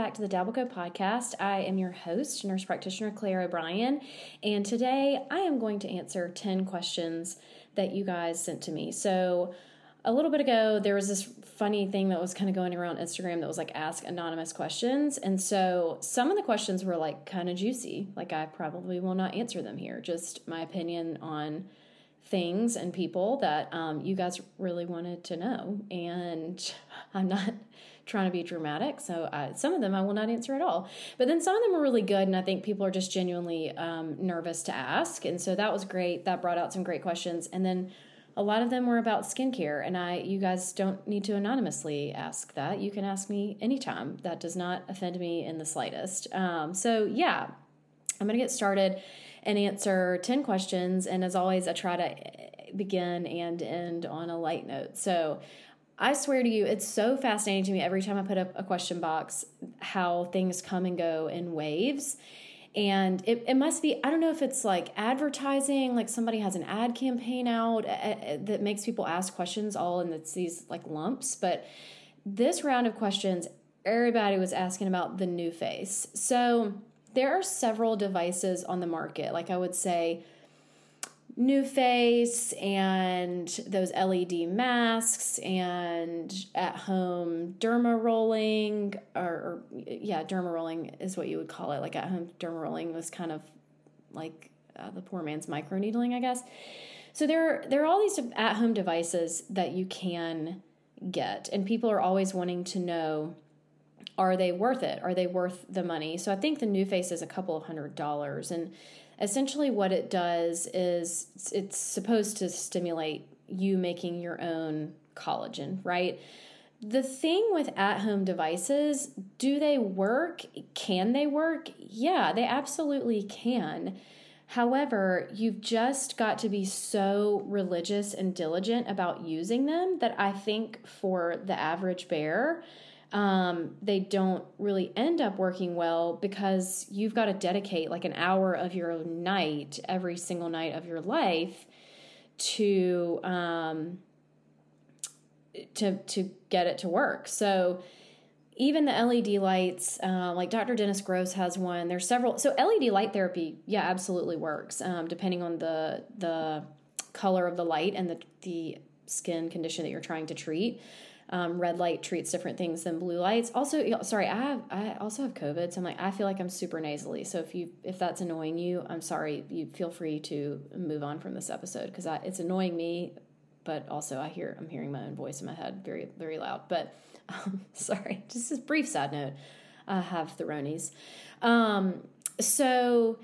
Back to the Dabbleco podcast. I am your host, nurse practitioner Claire O'Brien, and today I am going to answer 10 questions that you guys sent to me. So, a little bit ago, there was this funny thing that was kind of going around Instagram that was like ask anonymous questions. And so some of the questions were like kind of juicy. Like, I probably will not answer them here, just my opinion on things and people that um, you guys really wanted to know. And I'm not trying to be dramatic. So uh, some of them I will not answer at all. But then some of them are really good, and I think people are just genuinely um, nervous to ask. And so that was great. That brought out some great questions. And then a lot of them were about skincare, and I you guys don't need to anonymously ask that. You can ask me anytime. That does not offend me in the slightest. Um, so yeah, I'm gonna get started and answer 10 questions. And as always, I try to begin and end on a light note. So I swear to you, it's so fascinating to me every time I put up a question box how things come and go in waves. And it, it must be, I don't know if it's like advertising, like somebody has an ad campaign out uh, that makes people ask questions all in it's these like lumps. But this round of questions, everybody was asking about the NuFace. So there are several devices on the market. Like I would say, NuFace and those LED masks and at home derma rolling or, or, yeah derma rolling is what you would call it. Like at home derma rolling was kind of like uh, the poor man's microneedling, I guess. So there there are all these at home devices that you can get and people are always wanting to know are they worth it? Are they worth the money? So I think the NuFace is a couple of hundred dollars and essentially what it does is it's supposed to stimulate you making your own collagen, right? The thing with at home devices, do they work? Can they work? Yeah, they absolutely can. However, you've just got to be so religious and diligent about using them that I think for the average bear, um, they don't really end up working well because you've got to dedicate like an hour of your night every single night of your life to um, to to get it to work. So even the LED lights, uh, like Dr. Dennis Gross has one. There's several. So LED light therapy, yeah, absolutely works, um, depending on the the color of the light and the the skin condition that you're trying to treat. Um, red light treats different things than blue lights. Also, sorry, I have I also have COVID, so I'm like I feel like I'm super nasally. So if you if that's annoying you, I'm sorry. You feel free to move on from this episode because it's annoying me, but also I hear I'm hearing my own voice in my head very very loud. But um, sorry, just a brief side note. I have the Ronies. Um, so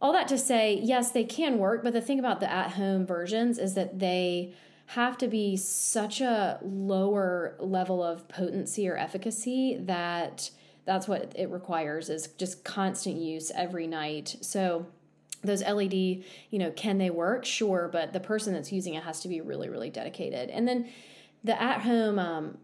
all that to say, yes, they can work, but the thing about the at home versions is that they have to be such a lower level of potency or efficacy that that's what it requires is just constant use every night. So those LED, you know, can they work? Sure, but the person that's using it has to be really, really dedicated. And then the at home um,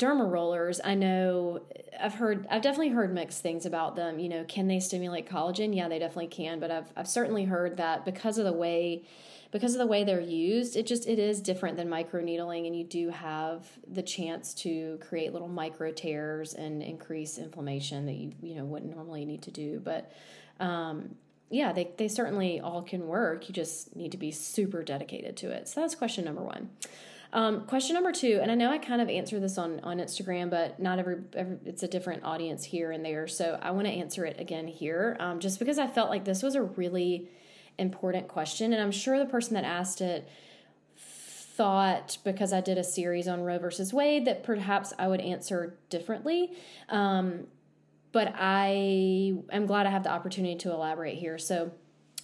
derma rollers, I know I've heard, I've definitely heard mixed things about them. You know, can they stimulate collagen? Yeah, they definitely can. But I've, I've certainly heard that because of the way because of the way they're used, it just it is different than microneedling, and you do have the chance to create little micro tears and increase inflammation that you you know wouldn't normally need to do. But um, yeah, they they certainly all can work. You just need to be super dedicated to it. So that's question number one. Um, question number two, and I know I kind of answered this on on Instagram, but not every, every it's a different audience here and there. So I want to answer it again here, um, just because I felt like this was a really important question. And I'm sure the person that asked it thought because I did a series on Roe versus Wade that perhaps I would answer differently. Um, but I am glad I have the opportunity to elaborate here. So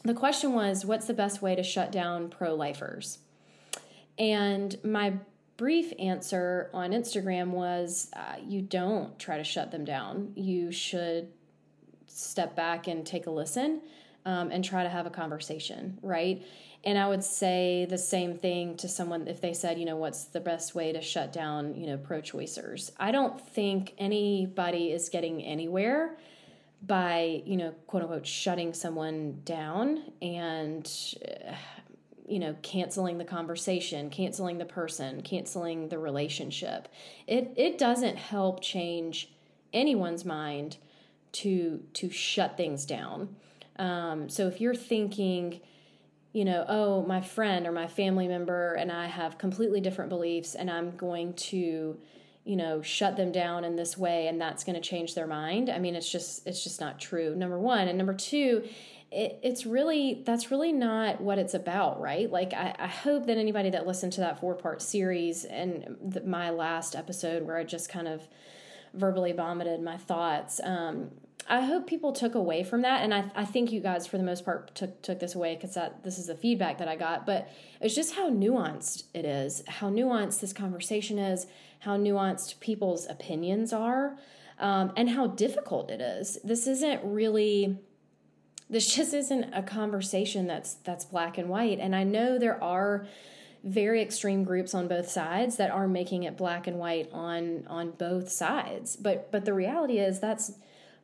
the question was what's the best way to shut down pro lifers? And my brief answer on Instagram was uh, you don't try to shut them down. You should step back and take a listen um, and try to have a conversation, right? And I would say the same thing to someone if they said, you know, what's the best way to shut down, you know, pro choicers. I don't think anybody is getting anywhere by, you know, quote unquote, shutting someone down and, uh, you know, canceling the conversation, canceling the person, canceling the relationship. It, it doesn't help change anyone's mind to to shut things down. Um, so if you're thinking, you know, oh, my friend or my family member and I have completely different beliefs, and I'm going to, you know, shut them down in this way, and that's going to change their mind. I mean, it's just it's just not true. Number one, and number two. It, it's really that's really not what it's about right like I, I hope that anybody that listened to that four part series and the, my last episode where i just kind of verbally vomited my thoughts um, I hope people took away from that, and I, I think you guys, for the most part, took took this away because that this is the feedback that I got. But it's just how nuanced it is, how nuanced this conversation is, how nuanced people's opinions are, um, and how difficult it is. This isn't really. This just isn't a conversation that's that's black and white. And I know there are very extreme groups on both sides that are making it black and white on on both sides. But but the reality is that's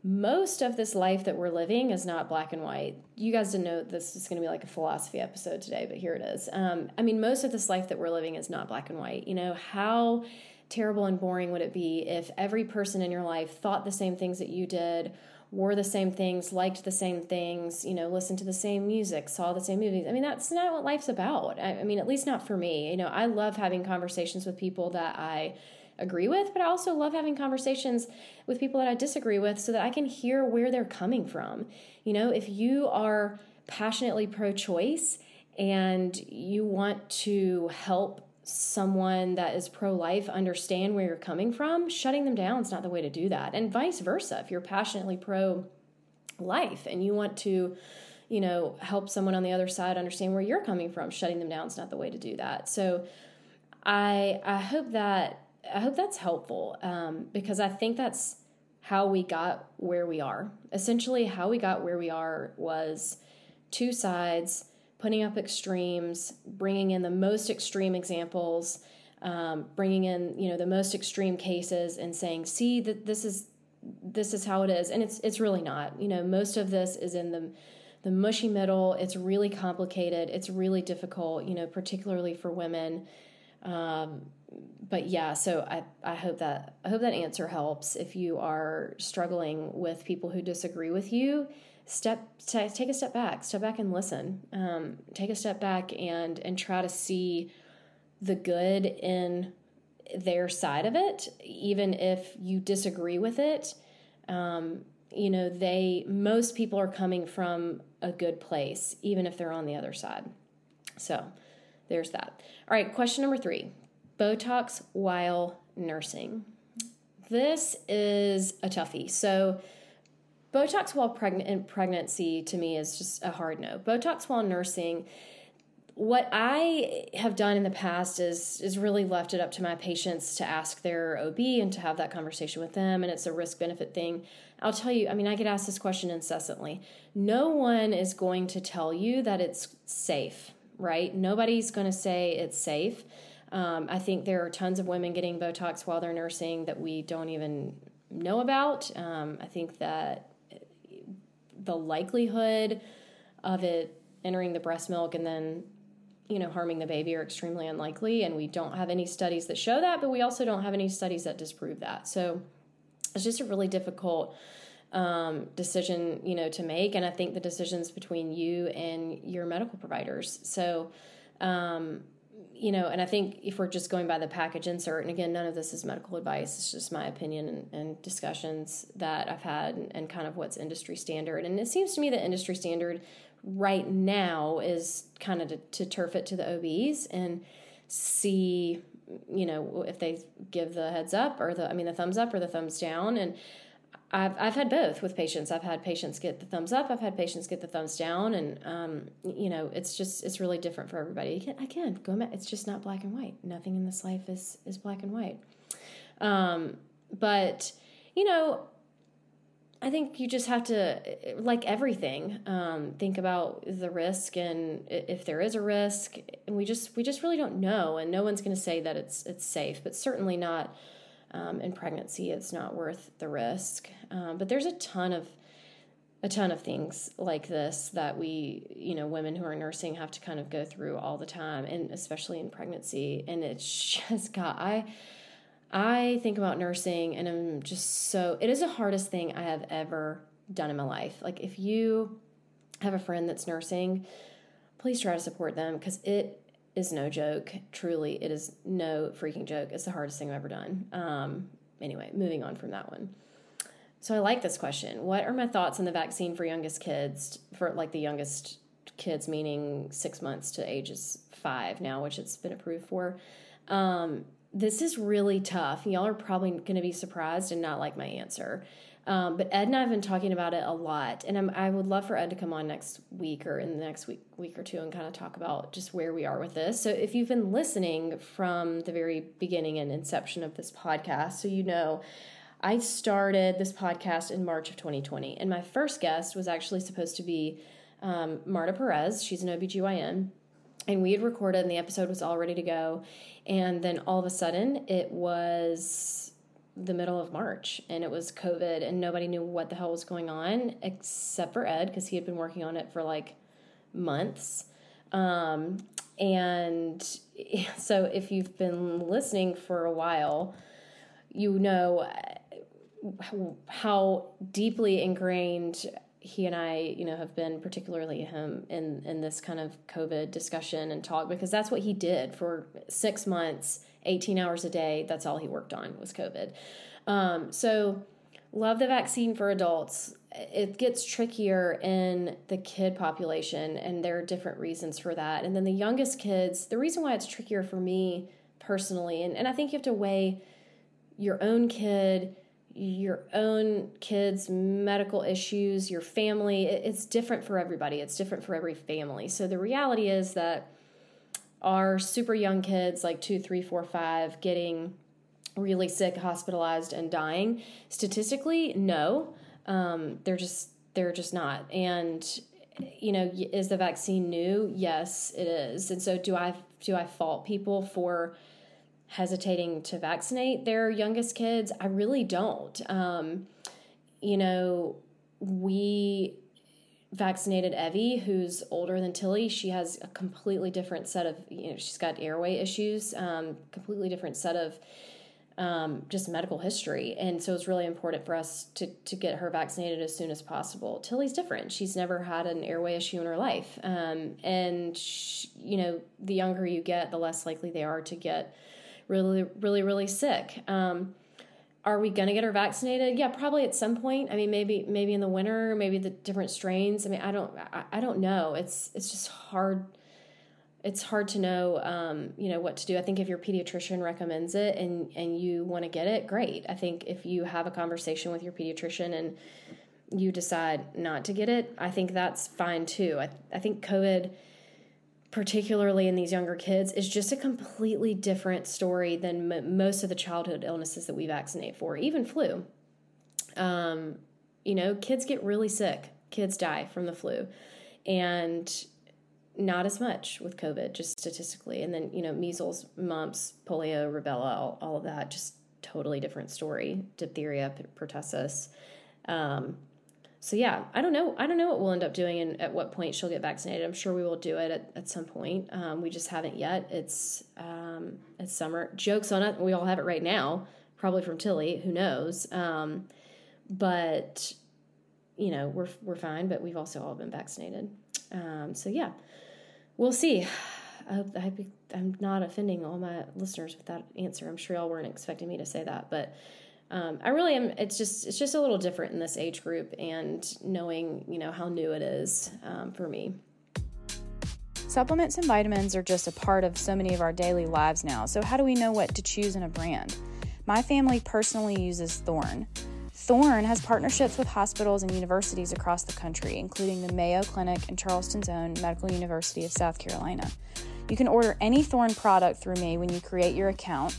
most of this life that we're living is not black and white. You guys didn't know this is going to be like a philosophy episode today, but here it is. Um, I mean, most of this life that we're living is not black and white. You know, how terrible and boring would it be if every person in your life thought the same things that you did, wore the same things, liked the same things, you know, listened to the same music, saw the same movies? I mean, that's not what life's about. I, I mean, at least not for me. You know, I love having conversations with people that I agree with, but I also love having conversations with people that I disagree with so that I can hear where they're coming from. You know, if you are passionately pro choice and you want to help someone that is pro life understand where you're coming from, shutting them down is not the way to do that. And vice versa. If you're passionately pro life and you want to, you know, help someone on the other side understand where you're coming from, shutting them down is not the way to do that. So I I hope that I hope that's helpful um, because I think that's how we got where we are. Essentially, how we got where we are was two sides putting up extremes, bringing in the most extreme examples, um, bringing in you know the most extreme cases, and saying, "See that this is this is how it is," and it's it's really not. You know, most of this is in the the mushy middle. It's really complicated. It's really difficult. You know, particularly for women. Um, but yeah, so I, I hope that I hope that answer helps. If you are struggling with people who disagree with you, step t- take a step back, step back and listen. Um, take a step back and and try to see the good in their side of it, even if you disagree with it. Um, you know, they most people are coming from a good place, even if they're on the other side. So there's that. All right, question number three Botox while nursing. This is a toughie. So, Botox while pregnant pregnancy to me is just a hard no. Botox while nursing, what I have done in the past is is really left it up to my patients to ask their OB and to have that conversation with them, and it's a risk benefit thing. I'll tell you, I mean, I get asked this question incessantly. No one is going to tell you that it's safe, right? Nobody's going to say it's safe. Um, I think there are tons of women getting Botox while they're nursing that we don't even know about. Um, I think that the likelihood of it entering the breast milk and then you know harming the baby are extremely unlikely and we don't have any studies that show that but we also don't have any studies that disprove that. So it's just a really difficult um, decision you know to make and i think the decisions between you and your medical providers. So um, you know, and I think if we're just going by the package insert, and again, none of this is medical advice, it's just my opinion and, and discussions that I've had and, and, kind of what's industry standard. And it seems to me that industry standard right now is kind of to, to turf it to the OBs and see, you know, if they give the heads up or the, I mean, the thumbs up or the thumbs down. And I've, I've had both with patients. I've had patients get the thumbs up. I've had patients get the thumbs down, and um, you know, it's just it's really different for everybody. Again, again, go. It's just not black and white. Nothing in this life is is black and white. Um, but you know, I think you just have to, like everything, um, think about the risk and if there is a risk. And we just we just really don't know, and no one's going to say that it's it's safe, but certainly not um, in pregnancy. It's not worth the risk. Um, but there's a ton of a ton of things like this that we, you know, women who are nursing have to kind of go through all the time, and especially in pregnancy. And it's just got I I think about nursing and I'm just so, it is the hardest thing I have ever done in my life. Like, if you have a friend that's nursing, please try to support them because it is no joke. Truly, it is no freaking joke. It's the hardest thing I've ever done. Um, anyway, moving on from that one. So I like this question. What are my thoughts on the vaccine for youngest kids, for like the youngest kids, meaning six months to ages five now, which it's been approved for? Um, this is really tough. Y'all are probably going to be surprised and not like my answer. Um, but Ed and I have been talking about it a lot, and I'm, i would love for Ed to come on next week or in the next week, week or two, and kind of talk about just where we are with this. So, if you've been listening from the very beginning and inception of this podcast, so you know, I started this podcast in March of 2020, and my first guest was actually supposed to be um, Marta Perez. She's an OBGYN and we had recorded and the episode was all ready to go and then all of a sudden it was the middle of march and it was covid and nobody knew what the hell was going on except for ed because he had been working on it for like months. Um, and so if you've been listening for a while you know how deeply ingrained he and I, you know, have been particularly him in in this kind of COVID discussion and talk because that's what he did for six months, eighteen hours a day. That's all he worked on was COVID. Um, so, love the vaccine for adults. It gets trickier in the kid population, and there are different reasons for that. And then the youngest kids, the reason why it's trickier for me personally, and, and I think you have to weigh your own kid your own kids' medical issues, your family. It's different for everybody, it's different for every family. So the reality is that our super young kids, like two, three, four, five, getting really sick, hospitalized, and dying, statistically, no. Um, they're just they're just not. And you know, is the vaccine new? Yes, it is. And so do I do I fault people for hesitating to vaccinate their youngest kids. I really don't. Um, you know, we vaccinated Evie, who's older than Tilly. She has a completely different set of, you know, she's got airway issues, um, completely different set of um, just medical history. And so it's really important for us to, to get her vaccinated as soon as possible. Tilly's different. She's never had an airway issue in her life. Um, and, she, you know, the younger you get, the less likely they are to get really, really, really sick. Um, are we going to get her vaccinated? Yeah, probably at some point. I mean, maybe maybe in the winter, maybe the different strains. I mean, I don't I, I don't know. It's it's just hard. It's hard to know, um, you know, what to do. I think if your pediatrician recommends it and and you want to get it, great. I think if you have a conversation with your pediatrician and you decide not to get it, I think that's fine too. I I think COVID particularly in these younger kids, is just a completely different story than m- most of the childhood illnesses that we vaccinate for, even flu. Um, you know, kids get really sick, kids die from the flu, and not as much with COVID, just statistically. And then, you know, measles, mumps, polio, rubella, all, all of that, just totally different story. Diphtheria, pertussis. Um, so yeah, I don't know. I don't know what we'll end up doing and at what point she'll get vaccinated. I'm sure we will do it at, at some point. Um, we just haven't yet. It's um, it's summer. Jokes on it. We all have it right now, probably from Tilly. Who knows? Um, but you know, we're we're fine. But we've also all been vaccinated. Um, so yeah, we'll see. I hope, I I'm not offending all my listeners with that answer. I'm sure y'all weren't expecting me to say that, but um, I really am. It's just it's just a little different in this age group, and knowing you know how new it is um, for me. Supplements and vitamins are just a part of so many of our daily lives now. So how do we know what to choose in a brand? My family personally uses Thorne. Thorne has partnerships with hospitals and universities across the country, including the Mayo Clinic and Charleston's own Medical University of South Carolina. You can order any Thorne product through me when you create your account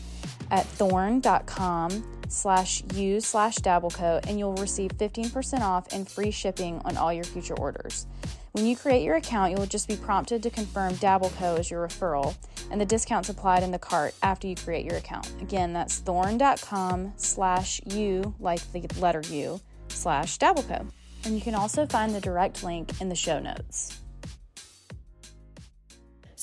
at thorne.com slash use slash dabbleco and you'll receive 15% off and free shipping on all your future orders. When you create your account, you will just be prompted to confirm Dabbleco as your referral, and the discount's applied in the cart after you create your account. Again, that's thorne.com slash u, like the letter U, slash Dabbleco. And you can also find the direct link in the show notes.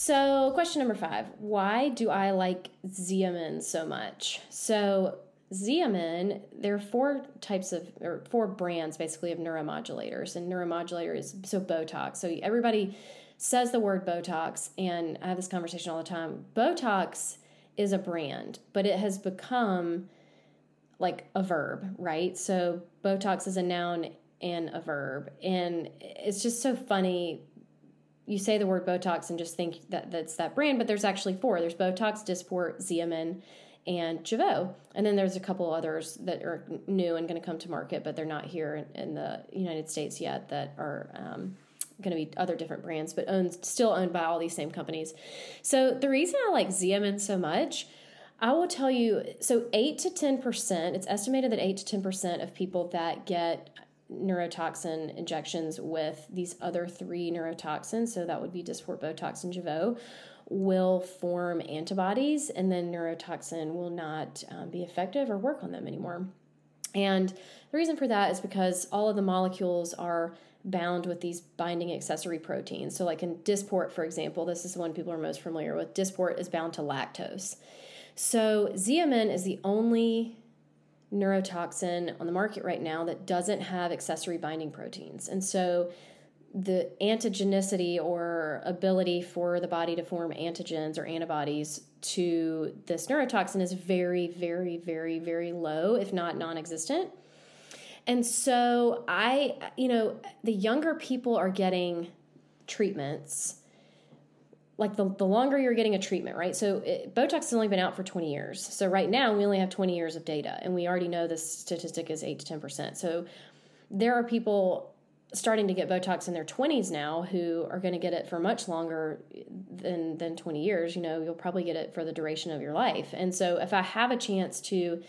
So, question number five Why do I like Xeomin so much? So, Xeomin, there are four types of, or four brands basically of neuromodulators, and neuromodulator is so Botox. So, everybody says the word Botox, and I have this conversation all the time. Botox is a brand, but it has become like a verb, right? So, Botox is a noun and a verb. And it's just so funny you say the word Botox and just think that that's that brand, but there's actually four. There's Botox, Dysport, Xeomin, and Jeuveau. And then there's a couple others that are new and going to come to market, but they're not here in, in the United States yet that are um, going to be other different brands, but owned still owned by all these same companies. So the reason I like Xeomin so much, I will tell you, so 8 to 10%, it's estimated that 8 to 10% of people that get neurotoxin injections with these other three neurotoxins, so that would be Dysport, Botox, and Jeuveau, will form antibodies, and then neurotoxin will not um, be effective or work on them anymore. And the reason for that is because all of the molecules are bound with these binding accessory proteins. So, like in Dysport, for example, this is the one people are most familiar with. Dysport is bound to lactose. So, Xeomin is the only neurotoxin on the market right now that doesn't have accessory binding proteins. And so the antigenicity or ability for the body to form antigens or antibodies to this neurotoxin is very, very, very, very low, if not non existent. And so I, you know, the younger people are getting treatments like the, the longer you're getting a treatment, right? So it, Botox has only been out for 20 years. So right now we only have 20 years of data, and we already know this statistic is 8 to 10%. So there are people starting to get Botox in their 20s now who are going to get it for much longer than, than 20 years. You know, you'll probably get it for the duration of your life. And so if I have a chance to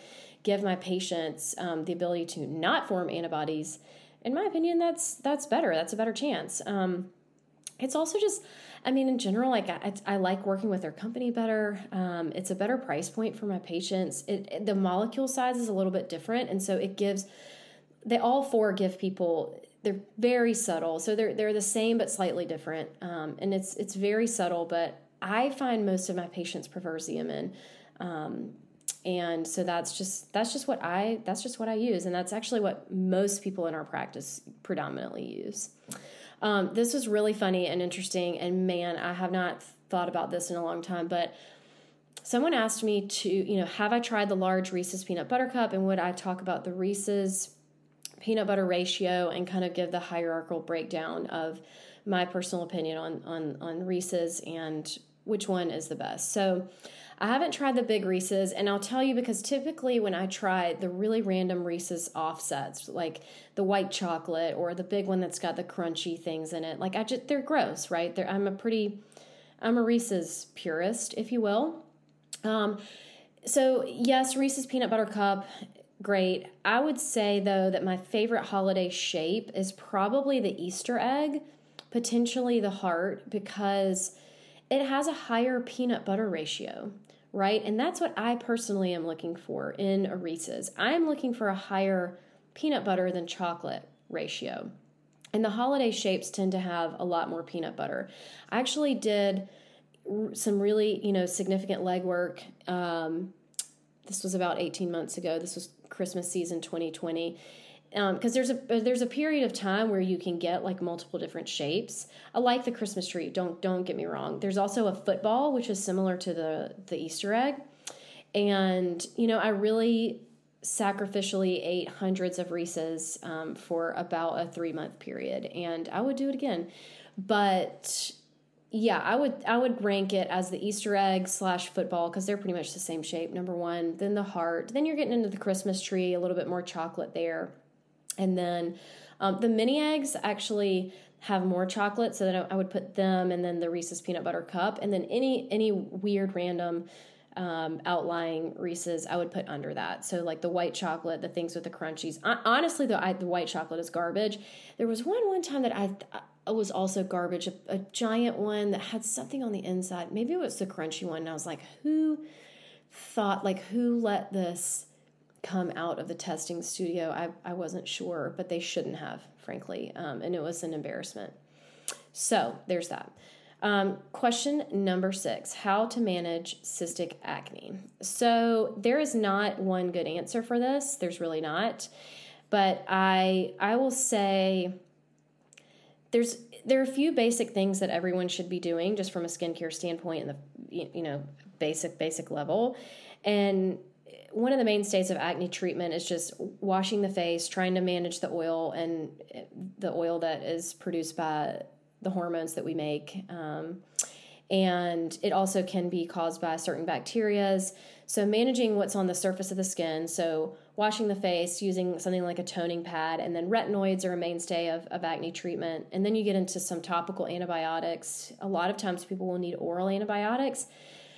give my patients um, the ability to not form antibodies, in my opinion, that's that's better. That's a better chance. Um, it's also just I mean, in general, like I, I like working with their company better. Um, it's a better price point for my patients. It, the molecule size is a little bit different, and so it gives. They all four give people. They're very subtle, so they're they're the same but slightly different, um, and it's it's very subtle. But I find most of my patients prefer Xeomin. Um, and so that's just that's just what I that's just what I use, and that's actually what most people in our practice predominantly use. Um, this was really funny and interesting, and man, I have not thought about this in a long time, but someone asked me to, you know, have I tried the large Reese's peanut butter cup, and would I talk about the Reese's peanut butter ratio and kind of give the hierarchical breakdown of my personal opinion on on on Reese's and which one is the best. So I haven't tried the big Reese's, and I'll tell you because typically when I try the really random Reese's offsets, like the white chocolate or the big one that's got the crunchy things in it, like I just they're gross, right? They're, I'm a pretty, I'm a Reese's purist, if you will. Um, so yes, Reese's peanut butter cup, great. I would say though that my favorite holiday shape is probably the Easter egg, potentially the heart, because it has a higher peanut butter ratio right? And that's what I personally am looking for in a Reese's. I am looking for a higher peanut butter than chocolate ratio. And the holiday shapes tend to have a lot more peanut butter. I actually did some really, you know, significant legwork. Um, this was about 18 months ago. This was Christmas season 2020 because um, there's a there's a period of time where you can get like multiple different shapes. I like the Christmas tree. Don't don't get me wrong. There's also a football which is similar to the the Easter egg, and you know I really sacrificially ate hundreds of Reese's um, for about a three month period, and I would do it again. But yeah, I would I would rank it as the Easter egg slash football because they're pretty much the same shape. Number one, then the heart, then you're getting into the Christmas tree, a little bit more chocolate there, and then um, the mini eggs actually have more chocolate, so that I would put them, and then the Reese's peanut butter cup, and then any any weird random um, outlying Reese's, I would put under that. So like the white chocolate, the things with the crunchies. honestly, though, I, the white chocolate is garbage. There was one one time that I, I was also garbage, a, a, giant one that had something on the inside. Maybe it was the crunchy one. And I was like, who thought like who let this come out of the testing studio? I I wasn't sure, but they shouldn't have, frankly, um, and it was an embarrassment. So there's that. Um, question number six How to manage cystic acne. So, there is not one good answer for this. There's really not. But I, I will say there's there are a few basic things that everyone should be doing just from a skincare standpoint and the you know basic basic level and one of the mainstays of acne treatment is just washing the face trying to manage the oil and the oil that is produced by the hormones that we make. Um, and it also can be caused by certain bacterias. So, managing what's on the surface of the skin, so washing the face using something like a toning pad, and then retinoids are a mainstay of, of acne treatment. And then you get into some topical antibiotics. A lot of times, people will need oral antibiotics,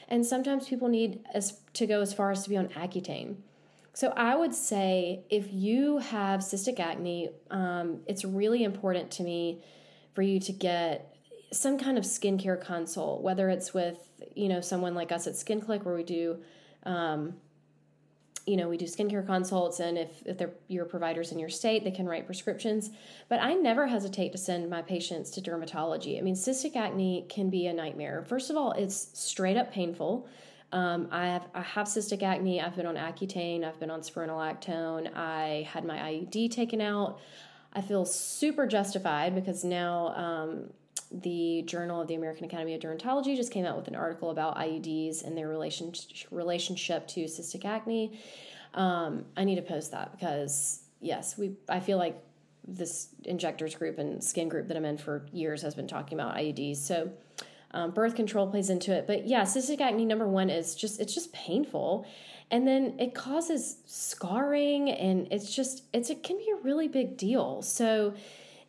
and sometimes people need as, to go as far as to be on Accutane. So, I would say if you have cystic acne, um, it's really important to me for you to get some kind of skincare consult, whether it's with you know someone like us at SkinClick, where we do, um, you know, we do skincare consults, and if if they're your providers in your state, they can write prescriptions. But I never hesitate to send my patients to dermatology. I mean, cystic acne can be a nightmare. First of all, it's straight up painful. Um, I have I have cystic acne. I've been on Accutane. I've been on spironolactone. I had my IUD taken out. I feel super justified because now um, the Journal of the American Academy of Dermatology just came out with an article about IUDs and their relation, relationship to cystic acne. Um, I need to post that because yes, we. I feel like this injectors group and skin group that I'm in for years has been talking about IUDs. So um, birth control plays into it, but yeah, cystic acne number one is just it's just painful, and then it causes scarring and it's just it's it can be a really big deal so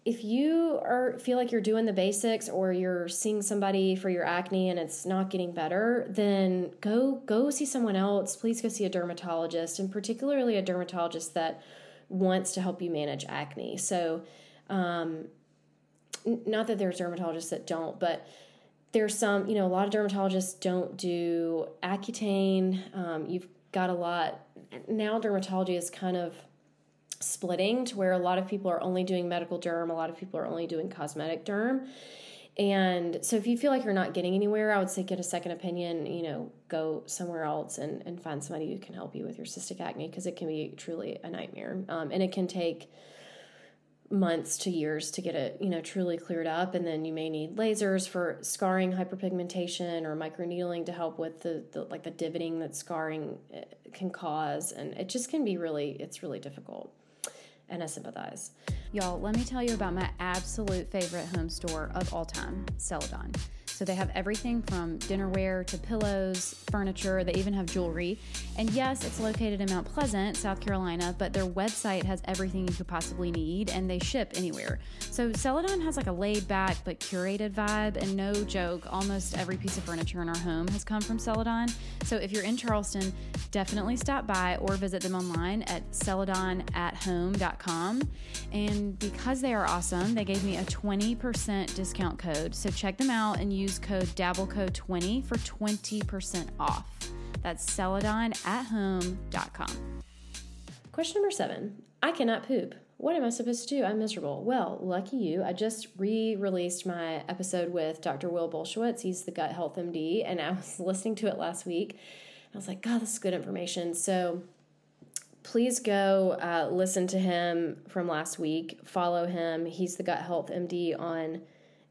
if you are feel like you're doing the basics or you're seeing somebody for your acne and it's not getting better then go go see someone else. Please go see a dermatologist and particularly a dermatologist that wants to help you manage acne. So um, not that there's dermatologists that don't but there's some you know a lot of dermatologists don't do accutane. Um, you've got a lot. Now, dermatology is kind of splitting to where a lot of people are only doing medical derm, a lot of people are only doing cosmetic derm. And so if you feel like you're not getting anywhere, I would say get a second opinion, you know, go somewhere else and, and find somebody who can help you with your cystic acne because it can be truly a nightmare. Um, and it can take months to years to get it, you know, truly cleared up. And then you may need lasers for scarring hyperpigmentation or microneedling to help with the, the like the divoting that scarring eh, can cause. And it just can be really, it's really difficult. And I sympathize. Y'all, let me tell you about my absolute favorite home store of all time, Celadon. So they have everything from dinnerware to pillows, furniture, they even have jewelry. And yes, it's located in Mount Pleasant, South Carolina, but their website has everything you could possibly need and they ship anywhere. So Celadon has like a laid back but curated vibe, and no joke, almost every piece of furniture in our home has come from Celadon. So if you're in Charleston, definitely stop by or visit them online at celadonathome.com. And because they are awesome, they gave me a 20% discount code. So check them out and use use code DabbleCo20 for 20% off. That's celadonathome.com. Question number seven I cannot poop. What am I supposed to do? I'm miserable. Well, lucky you. I just re released my episode with Dr. Will Bulsiewicz. He's the gut health MD, and I was listening to it last week. I was like, God, this is good information. So please go uh, listen to him from last week. Follow him. He's the gut health MD on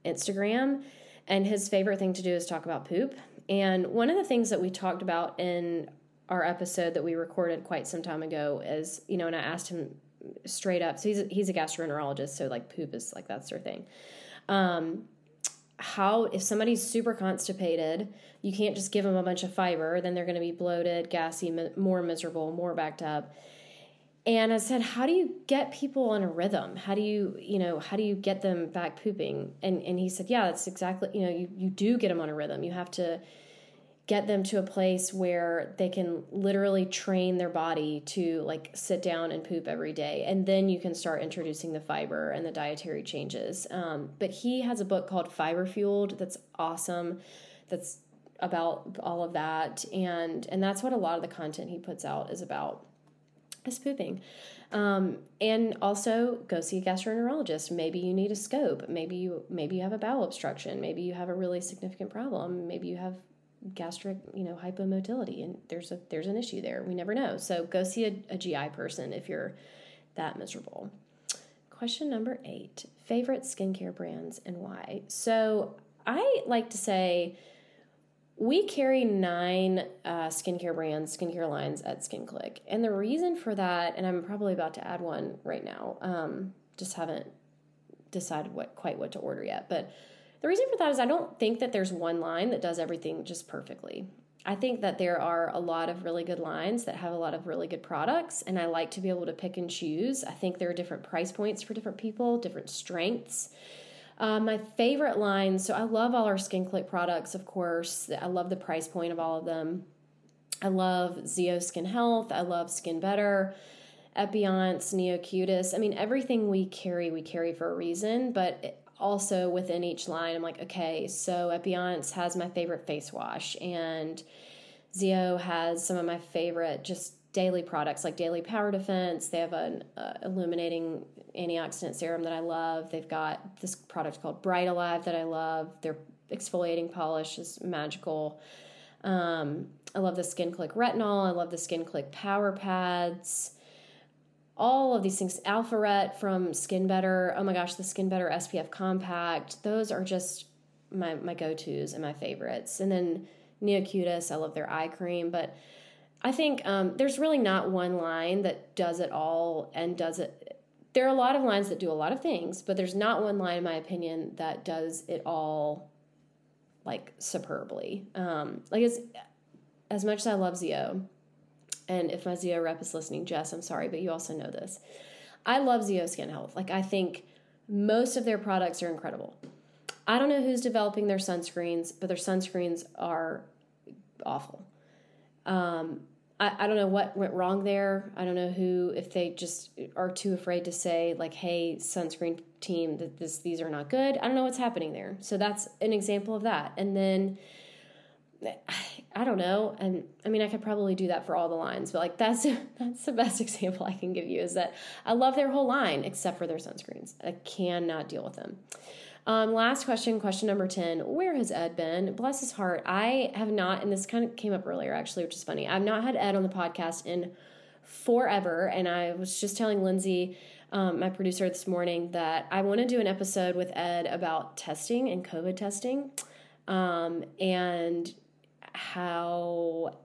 Instagram. And his favorite thing to do is talk about poop. And one of the things that we talked about in our episode that we recorded quite some time ago is, you know, and I asked him straight up. So he's a, he's a gastroenterologist, so like poop is like that's their thing. Um, how if somebody's super constipated you can't just give them a bunch of fiber then they're going to be bloated gassy more miserable more backed up and i said how do you get people on a rhythm? How do you you know how do you get them back pooping? And and he said yeah that's exactly you know you, you do get them on a rhythm. You have to get them to a place where they can literally train their body to like sit down and poop every day. And then you can start introducing the fiber and the dietary changes. Um, but he has a book called fiber fueled that's awesome. That's about all of that. And and that's what a lot of the content he puts out is about is pooping um, and also go see a gastroenterologist maybe you need a scope maybe you maybe you have a bowel obstruction maybe you have a really significant problem maybe you have gastric, you know, hypomotility, and there's a there's an issue there. We never know. So go see a, a GI person if you're that miserable. Question number eight: favorite skincare brands and why? So I like to say we carry nine uh, skincare brands, skincare lines at SkinClick, and the reason for that, and I'm probably about to add one right now. Um, just haven't decided what quite what to order yet, but the reason for that is I don't think that there's one line that does everything just perfectly. I think that there are a lot of really good lines that have a lot of really good products, and I like to be able to pick and choose. I think there are different price points for different people, different strengths. Uh, my favorite lines, so I love all our Skin Click products, of course. I love the price point of all of them. I love ZO Skin Health. I love Skin Better, Epionce, NeoCutis. I mean, everything we carry, we carry for a reason, but also within each line, I'm like, okay, so Epionce has my favorite face wash, and ZO has some of my favorite just daily products like Daily Power Defense. They have an uh, illuminating antioxidant serum that I love. They've got this product called Bright Alive that I love. Their exfoliating polish is magical. Um, I love the Skin Click Retinol. I love the Skin Click Power Pads all of these things. Alpharet from Skin Better. Oh my gosh, the Skin Better SPF Compact. Those are just my my go tos and my favorites. And then Neocutis. I love their eye cream, but I think um, there's really not one line that does it all and does it. There are a lot of lines that do a lot of things, but there's not one line, in my opinion, that does it all like superbly. Um, like as as much as I love ZO, and if my ZO rep is listening, Jess, I'm sorry, but you also know this. I love ZO Skin Health. Like, I think most of their products are incredible. I don't know who's developing their sunscreens, but their sunscreens are awful. Um, I, I don't know what went wrong there. I don't know who, if they just are too afraid to say, like, hey, sunscreen team, that this these are not good. I don't know what's happening there. So that's an example of that. And then I don't know. And I mean, I could probably do that for all the lines, but like that's that's the best example I can give you is that I love their whole line except for their sunscreens. I cannot deal with them. Um, last question, question number 10. Where has Ed been? Bless his heart. I have not, and this kind of came up earlier actually, which is funny. I've not had Ed on the podcast in forever. And I was just telling Lindsay, um, my producer this morning, that I want to do an episode with Ed about testing and COVID testing. Um, and how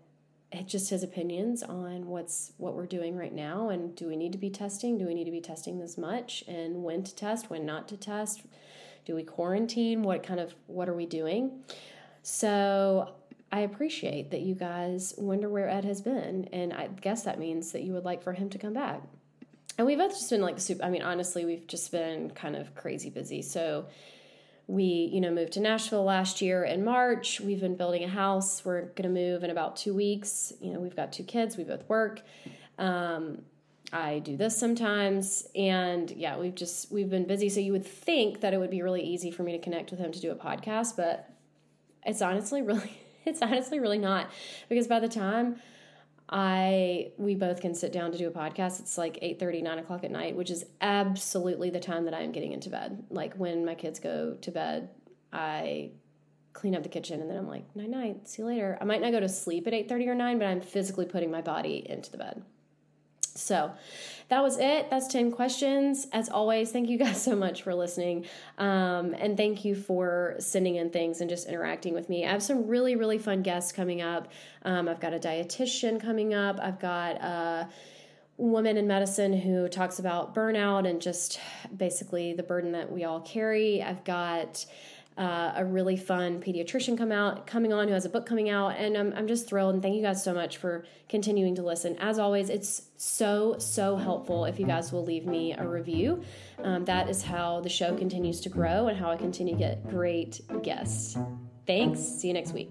just his opinions on what's what we're doing right now and do we need to be testing do we need to be testing this much and when to test when not to test do we quarantine? What kind of what are we doing? So i appreciate that you guys wonder where ed has been and i guess that means that you would like for him to come back. And we've both just been like super i mean honestly we've just been kind of crazy busy. So we you know moved to nashville last year in march. We've been building a house. We're going to move in about two weeks. You know we've got two kids. We both work. Um, i do this sometimes and yeah we've just we've been busy so you would think that it would be really easy for me to connect with him to do a podcast but it's honestly really it's honestly really not because by the time I we both can sit down to do a podcast. It's like 8 30, 9 o'clock at night, which is absolutely the time that I am getting into bed. Like when my kids go to bed, I clean up the kitchen and then I'm like, night night, see you later. I might not go to sleep at 8 30 or 9, but I'm physically putting my body into the bed. So that was it. That's 10 questions. As always, thank you guys so much for listening. Um, and thank you for sending in things and just interacting with me. I have some really, really fun guests coming up. Um, I've got a dietitian coming up. I've got a woman in medicine who talks about burnout and just basically the burden that we all carry. I've got uh, a really fun pediatrician come out coming on who has a book coming out, and I'm I'm just thrilled. And thank you guys so much for continuing to listen. As always, it's so so helpful if you guys will leave me a review. Um, that is how the show continues to grow and how I continue to get great guests. Thanks. See you next week.